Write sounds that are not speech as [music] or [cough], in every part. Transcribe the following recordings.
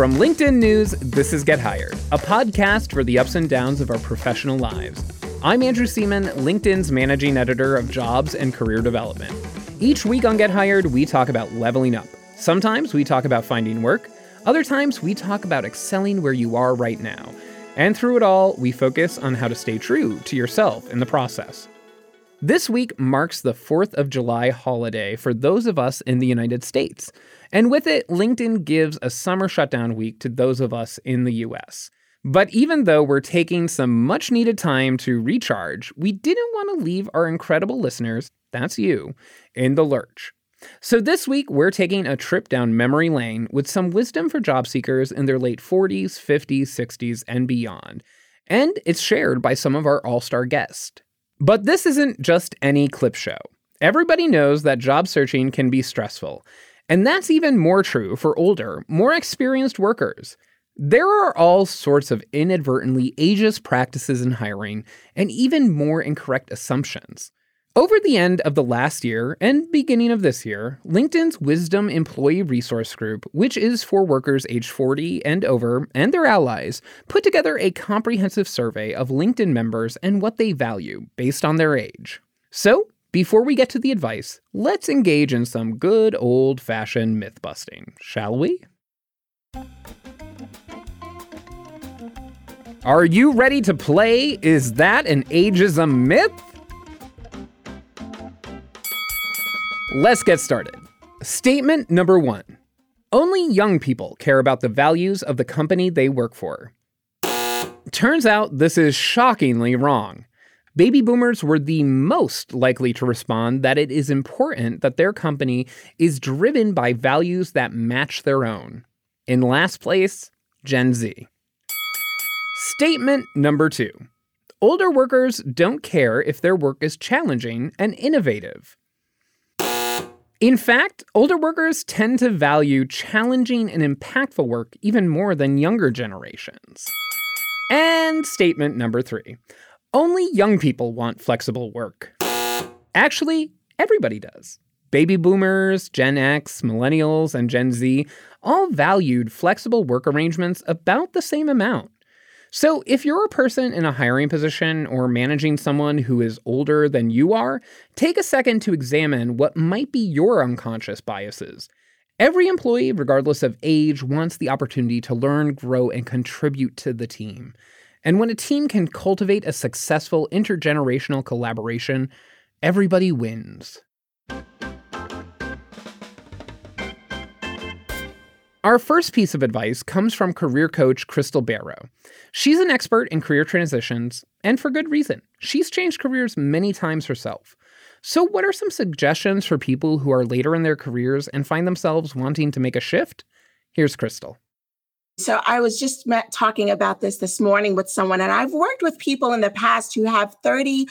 From LinkedIn News, this is Get Hired, a podcast for the ups and downs of our professional lives. I'm Andrew Seaman, LinkedIn's managing editor of jobs and career development. Each week on Get Hired, we talk about leveling up. Sometimes we talk about finding work, other times we talk about excelling where you are right now. And through it all, we focus on how to stay true to yourself in the process. This week marks the 4th of July holiday for those of us in the United States. And with it, LinkedIn gives a summer shutdown week to those of us in the US. But even though we're taking some much needed time to recharge, we didn't want to leave our incredible listeners, that's you, in the lurch. So this week, we're taking a trip down memory lane with some wisdom for job seekers in their late 40s, 50s, 60s, and beyond. And it's shared by some of our all star guests. But this isn't just any clip show. Everybody knows that job searching can be stressful, and that's even more true for older, more experienced workers. There are all sorts of inadvertently ageist practices in hiring and even more incorrect assumptions. Over the end of the last year and beginning of this year, LinkedIn's Wisdom Employee Resource Group, which is for workers age 40 and over and their allies, put together a comprehensive survey of LinkedIn members and what they value based on their age. So, before we get to the advice, let's engage in some good old fashioned myth busting, shall we? Are you ready to play? Is that an ageism myth? Let's get started. Statement number one Only young people care about the values of the company they work for. Turns out this is shockingly wrong baby boomers were the most likely to respond that it is important that their company is driven by values that match their own. In last place, Gen Z. Statement number two Older workers don't care if their work is challenging and innovative. In fact, older workers tend to value challenging and impactful work even more than younger generations. And statement number three only young people want flexible work. Actually, everybody does. Baby boomers, Gen X, millennials, and Gen Z all valued flexible work arrangements about the same amount. So, if you're a person in a hiring position or managing someone who is older than you are, take a second to examine what might be your unconscious biases. Every employee, regardless of age, wants the opportunity to learn, grow, and contribute to the team. And when a team can cultivate a successful intergenerational collaboration, everybody wins. Our first piece of advice comes from career coach Crystal Barrow. She's an expert in career transitions, and for good reason. She's changed careers many times herself. So, what are some suggestions for people who are later in their careers and find themselves wanting to make a shift? Here's Crystal. So I was just met talking about this this morning with someone, and I've worked with people in the past who have 30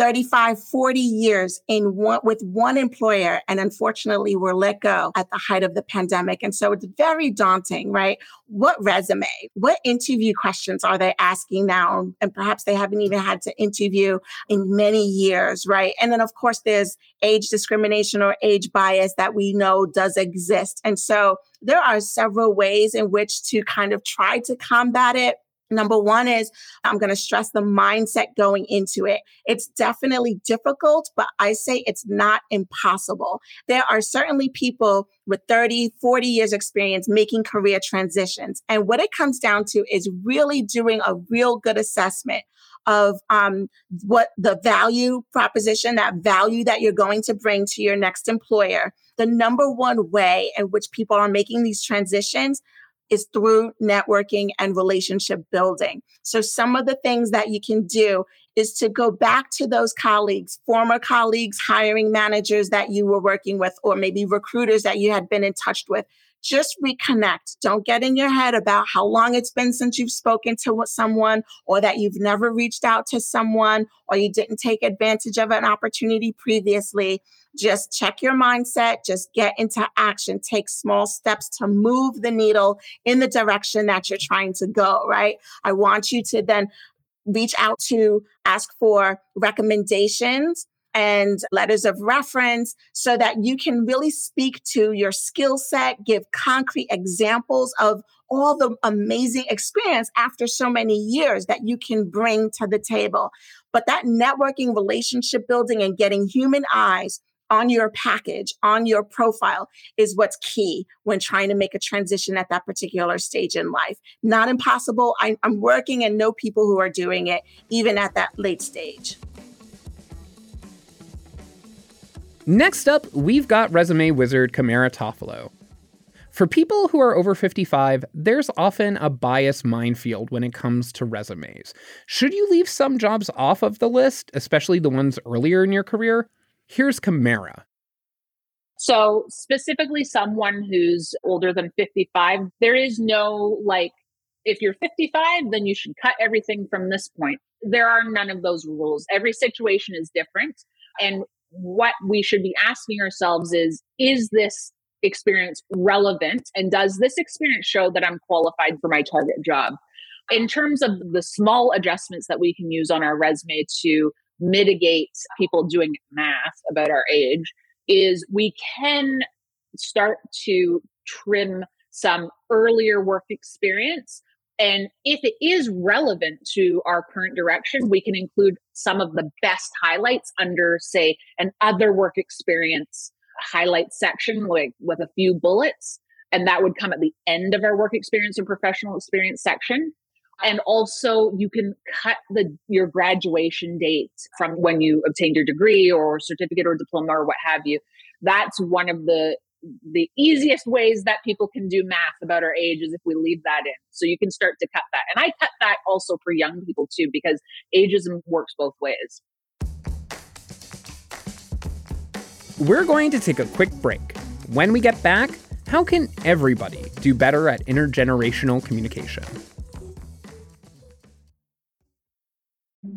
35, 40 years in one, with one employer. And unfortunately, were let go at the height of the pandemic. And so it's very daunting, right? What resume, what interview questions are they asking now? And perhaps they haven't even had to interview in many years, right? And then, of course, there's age discrimination or age bias that we know does exist. And so there are several ways in which to kind of try to combat it. Number one is I'm going to stress the mindset going into it. It's definitely difficult, but I say it's not impossible. There are certainly people with 30, 40 years experience making career transitions. And what it comes down to is really doing a real good assessment of um, what the value proposition, that value that you're going to bring to your next employer. The number one way in which people are making these transitions is through networking and relationship building. So some of the things that you can do is to go back to those colleagues, former colleagues, hiring managers that you were working with, or maybe recruiters that you had been in touch with. just reconnect. Don't get in your head about how long it's been since you've spoken to someone or that you've never reached out to someone or you didn't take advantage of an opportunity previously. Just check your mindset, just get into action, take small steps to move the needle in the direction that you're trying to go, right? I want you to then reach out to ask for recommendations and letters of reference so that you can really speak to your skill set, give concrete examples of all the amazing experience after so many years that you can bring to the table. But that networking, relationship building, and getting human eyes on your package, on your profile is what's key when trying to make a transition at that particular stage in life. Not impossible. I, am working and know people who are doing it even at that late stage. Next up, we've got resume wizard Kamara Toffolo. For people who are over 55, there's often a bias minefield when it comes to resumes. Should you leave some jobs off of the list, especially the ones earlier in your career? Here's Kamara. So, specifically, someone who's older than 55, there is no like, if you're 55, then you should cut everything from this point. There are none of those rules. Every situation is different. And what we should be asking ourselves is is this experience relevant and does this experience show that I'm qualified for my target job? In terms of the small adjustments that we can use on our resume to mitigate people doing math about our age is we can start to trim some earlier work experience and if it is relevant to our current direction, we can include some of the best highlights under, say, an other work experience highlight section, like with a few bullets. And that would come at the end of our work experience and professional experience section. And also you can cut the your graduation date from when you obtained your degree or certificate or diploma or what have you. That's one of the the easiest ways that people can do math about our age is if we leave that in. So you can start to cut that. And I cut that also for young people too, because ageism works both ways. We're going to take a quick break. When we get back, how can everybody do better at intergenerational communication?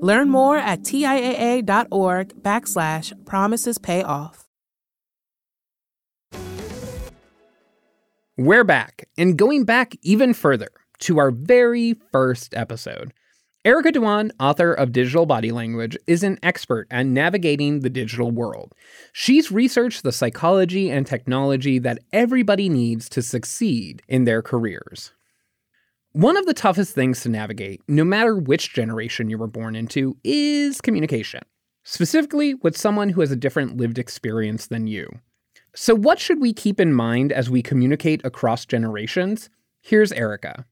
Learn more at TIAA.org backslash promises pay off. We're back, and going back even further to our very first episode. Erica Dhawan, author of Digital Body Language, is an expert at navigating the digital world. She's researched the psychology and technology that everybody needs to succeed in their careers. One of the toughest things to navigate, no matter which generation you were born into, is communication, specifically with someone who has a different lived experience than you. So, what should we keep in mind as we communicate across generations? Here's Erica.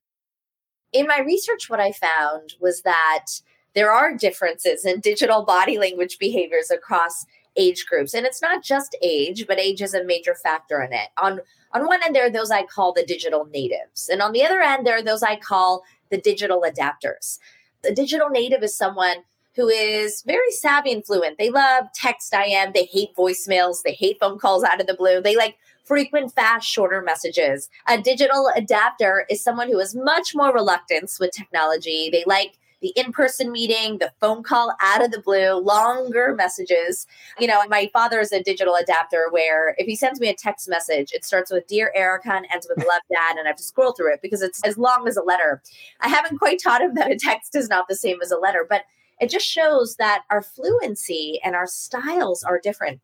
In my research, what I found was that there are differences in digital body language behaviors across age groups. And it's not just age, but age is a major factor in it. On on one end, there are those I call the digital natives. And on the other end, there are those I call the digital adapters. The digital native is someone who is very savvy and fluent. They love text IM. They hate voicemails. They hate phone calls out of the blue. They like frequent, fast, shorter messages. A digital adapter is someone who has much more reluctance with technology. They like the in-person meeting, the phone call out of the blue, longer messages. You know, my father is a digital adapter where if he sends me a text message, it starts with "Dear Erica" and ends with "Love Dad," and I have to scroll through it because it's as long as a letter. I haven't quite taught him that a text is not the same as a letter, but it just shows that our fluency and our styles are different.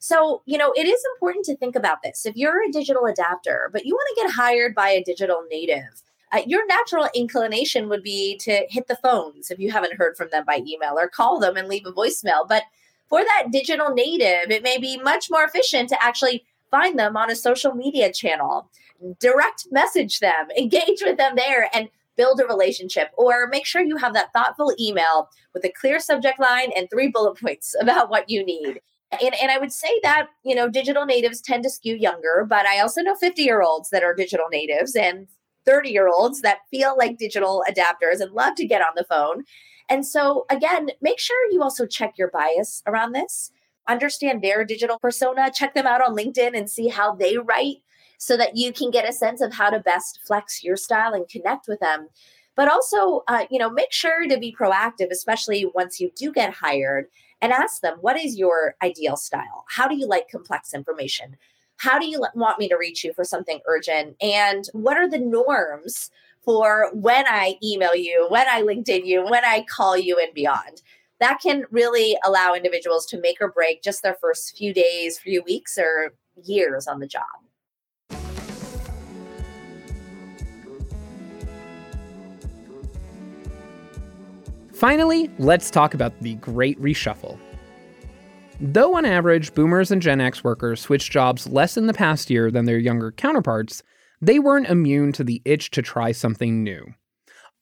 So, you know, it is important to think about this. If you're a digital adapter, but you want to get hired by a digital native, uh, your natural inclination would be to hit the phones if you haven't heard from them by email or call them and leave a voicemail. But for that digital native, it may be much more efficient to actually find them on a social media channel direct message them, [laughs] engage with them there, and build a relationship. Or make sure you have that thoughtful email with a clear subject line and three bullet [laughs] points about what you need. And, and I would say that, you know, digital natives tend to skew younger, but I also know 50 year olds that are digital natives and 30 year olds that feel like digital adapters and love to get on the phone. And so, again, make sure you also check your bias around this, understand their digital persona, check them out on LinkedIn and see how they write so that you can get a sense of how to best flex your style and connect with them. But also, uh, you know, make sure to be proactive, especially once you do get hired, and ask them, what is your ideal style? How do you like complex information? How do you want me to reach you for something urgent? And what are the norms for when I email you, when I LinkedIn you, when I call you, and beyond? That can really allow individuals to make or break just their first few days, few weeks, or years on the job. Finally, let's talk about the Great Reshuffle. Though on average, boomers and Gen X workers switched jobs less in the past year than their younger counterparts, they weren't immune to the itch to try something new.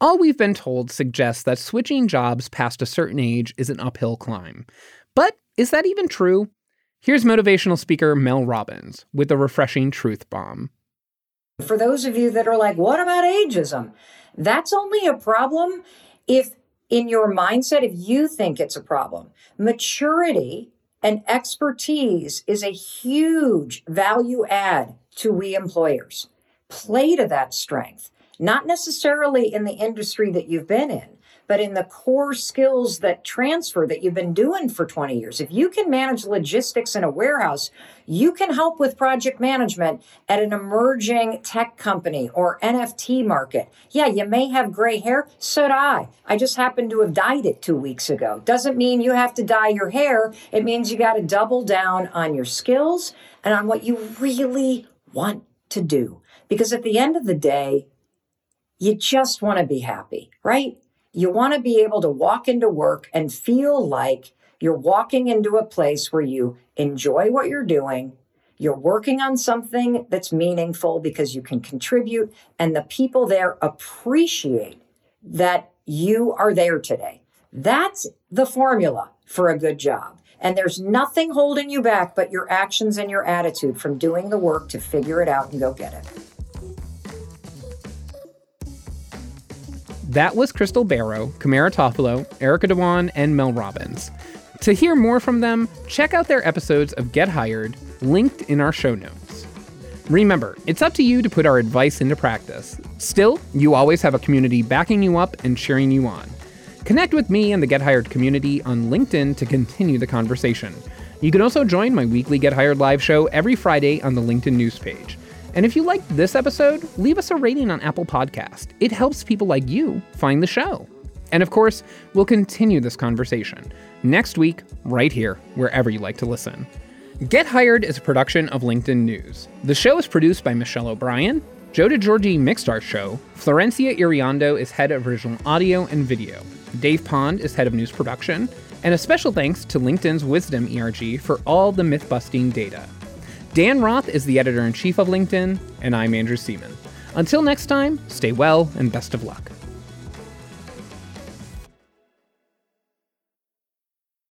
All we've been told suggests that switching jobs past a certain age is an uphill climb. But is that even true? Here's motivational speaker Mel Robbins with a refreshing truth bomb. For those of you that are like, what about ageism? That's only a problem if in your mindset if you think it's a problem. Maturity and expertise is a huge value add to we employers. Play to that strength, not necessarily in the industry that you've been in, but in the core skills that transfer that you've been doing for 20 years. If you can manage logistics in a warehouse, you can help with project management at an emerging tech company or NFT market. Yeah, you may have gray hair. So do I. I just happened to have dyed it two weeks ago. Doesn't mean you have to dye your hair. It means you got to double down on your skills and on what you really want to do. Because at the end of the day, you just want to be happy, right? You want to be able to walk into work and feel like you're walking into a place where you enjoy what you're doing. You're working on something that's meaningful because you can contribute, and the people there appreciate that you are there today. That's the formula for a good job. And there's nothing holding you back but your actions and your attitude from doing the work to figure it out and go get it. That was Crystal Barrow, Kamara Toffolo, Erica Dhawan, and Mel Robbins. To hear more from them, check out their episodes of Get Hired, linked in our show notes. Remember, it's up to you to put our advice into practice. Still, you always have a community backing you up and cheering you on. Connect with me and the Get Hired community on LinkedIn to continue the conversation. You can also join my weekly Get Hired live show every Friday on the LinkedIn news page. And if you liked this episode, leave us a rating on Apple Podcast. It helps people like you find the show. And of course, we'll continue this conversation next week, right here, wherever you like to listen. Get Hired is a production of LinkedIn News. The show is produced by Michelle O'Brien. Joe DeGiorgi mixed our show. Florencia Iriondo is head of original audio and video. Dave Pond is head of news production. And a special thanks to LinkedIn's Wisdom ERG for all the myth busting data. Dan Roth is the editor in chief of LinkedIn, and I'm Andrew Seaman. Until next time, stay well and best of luck.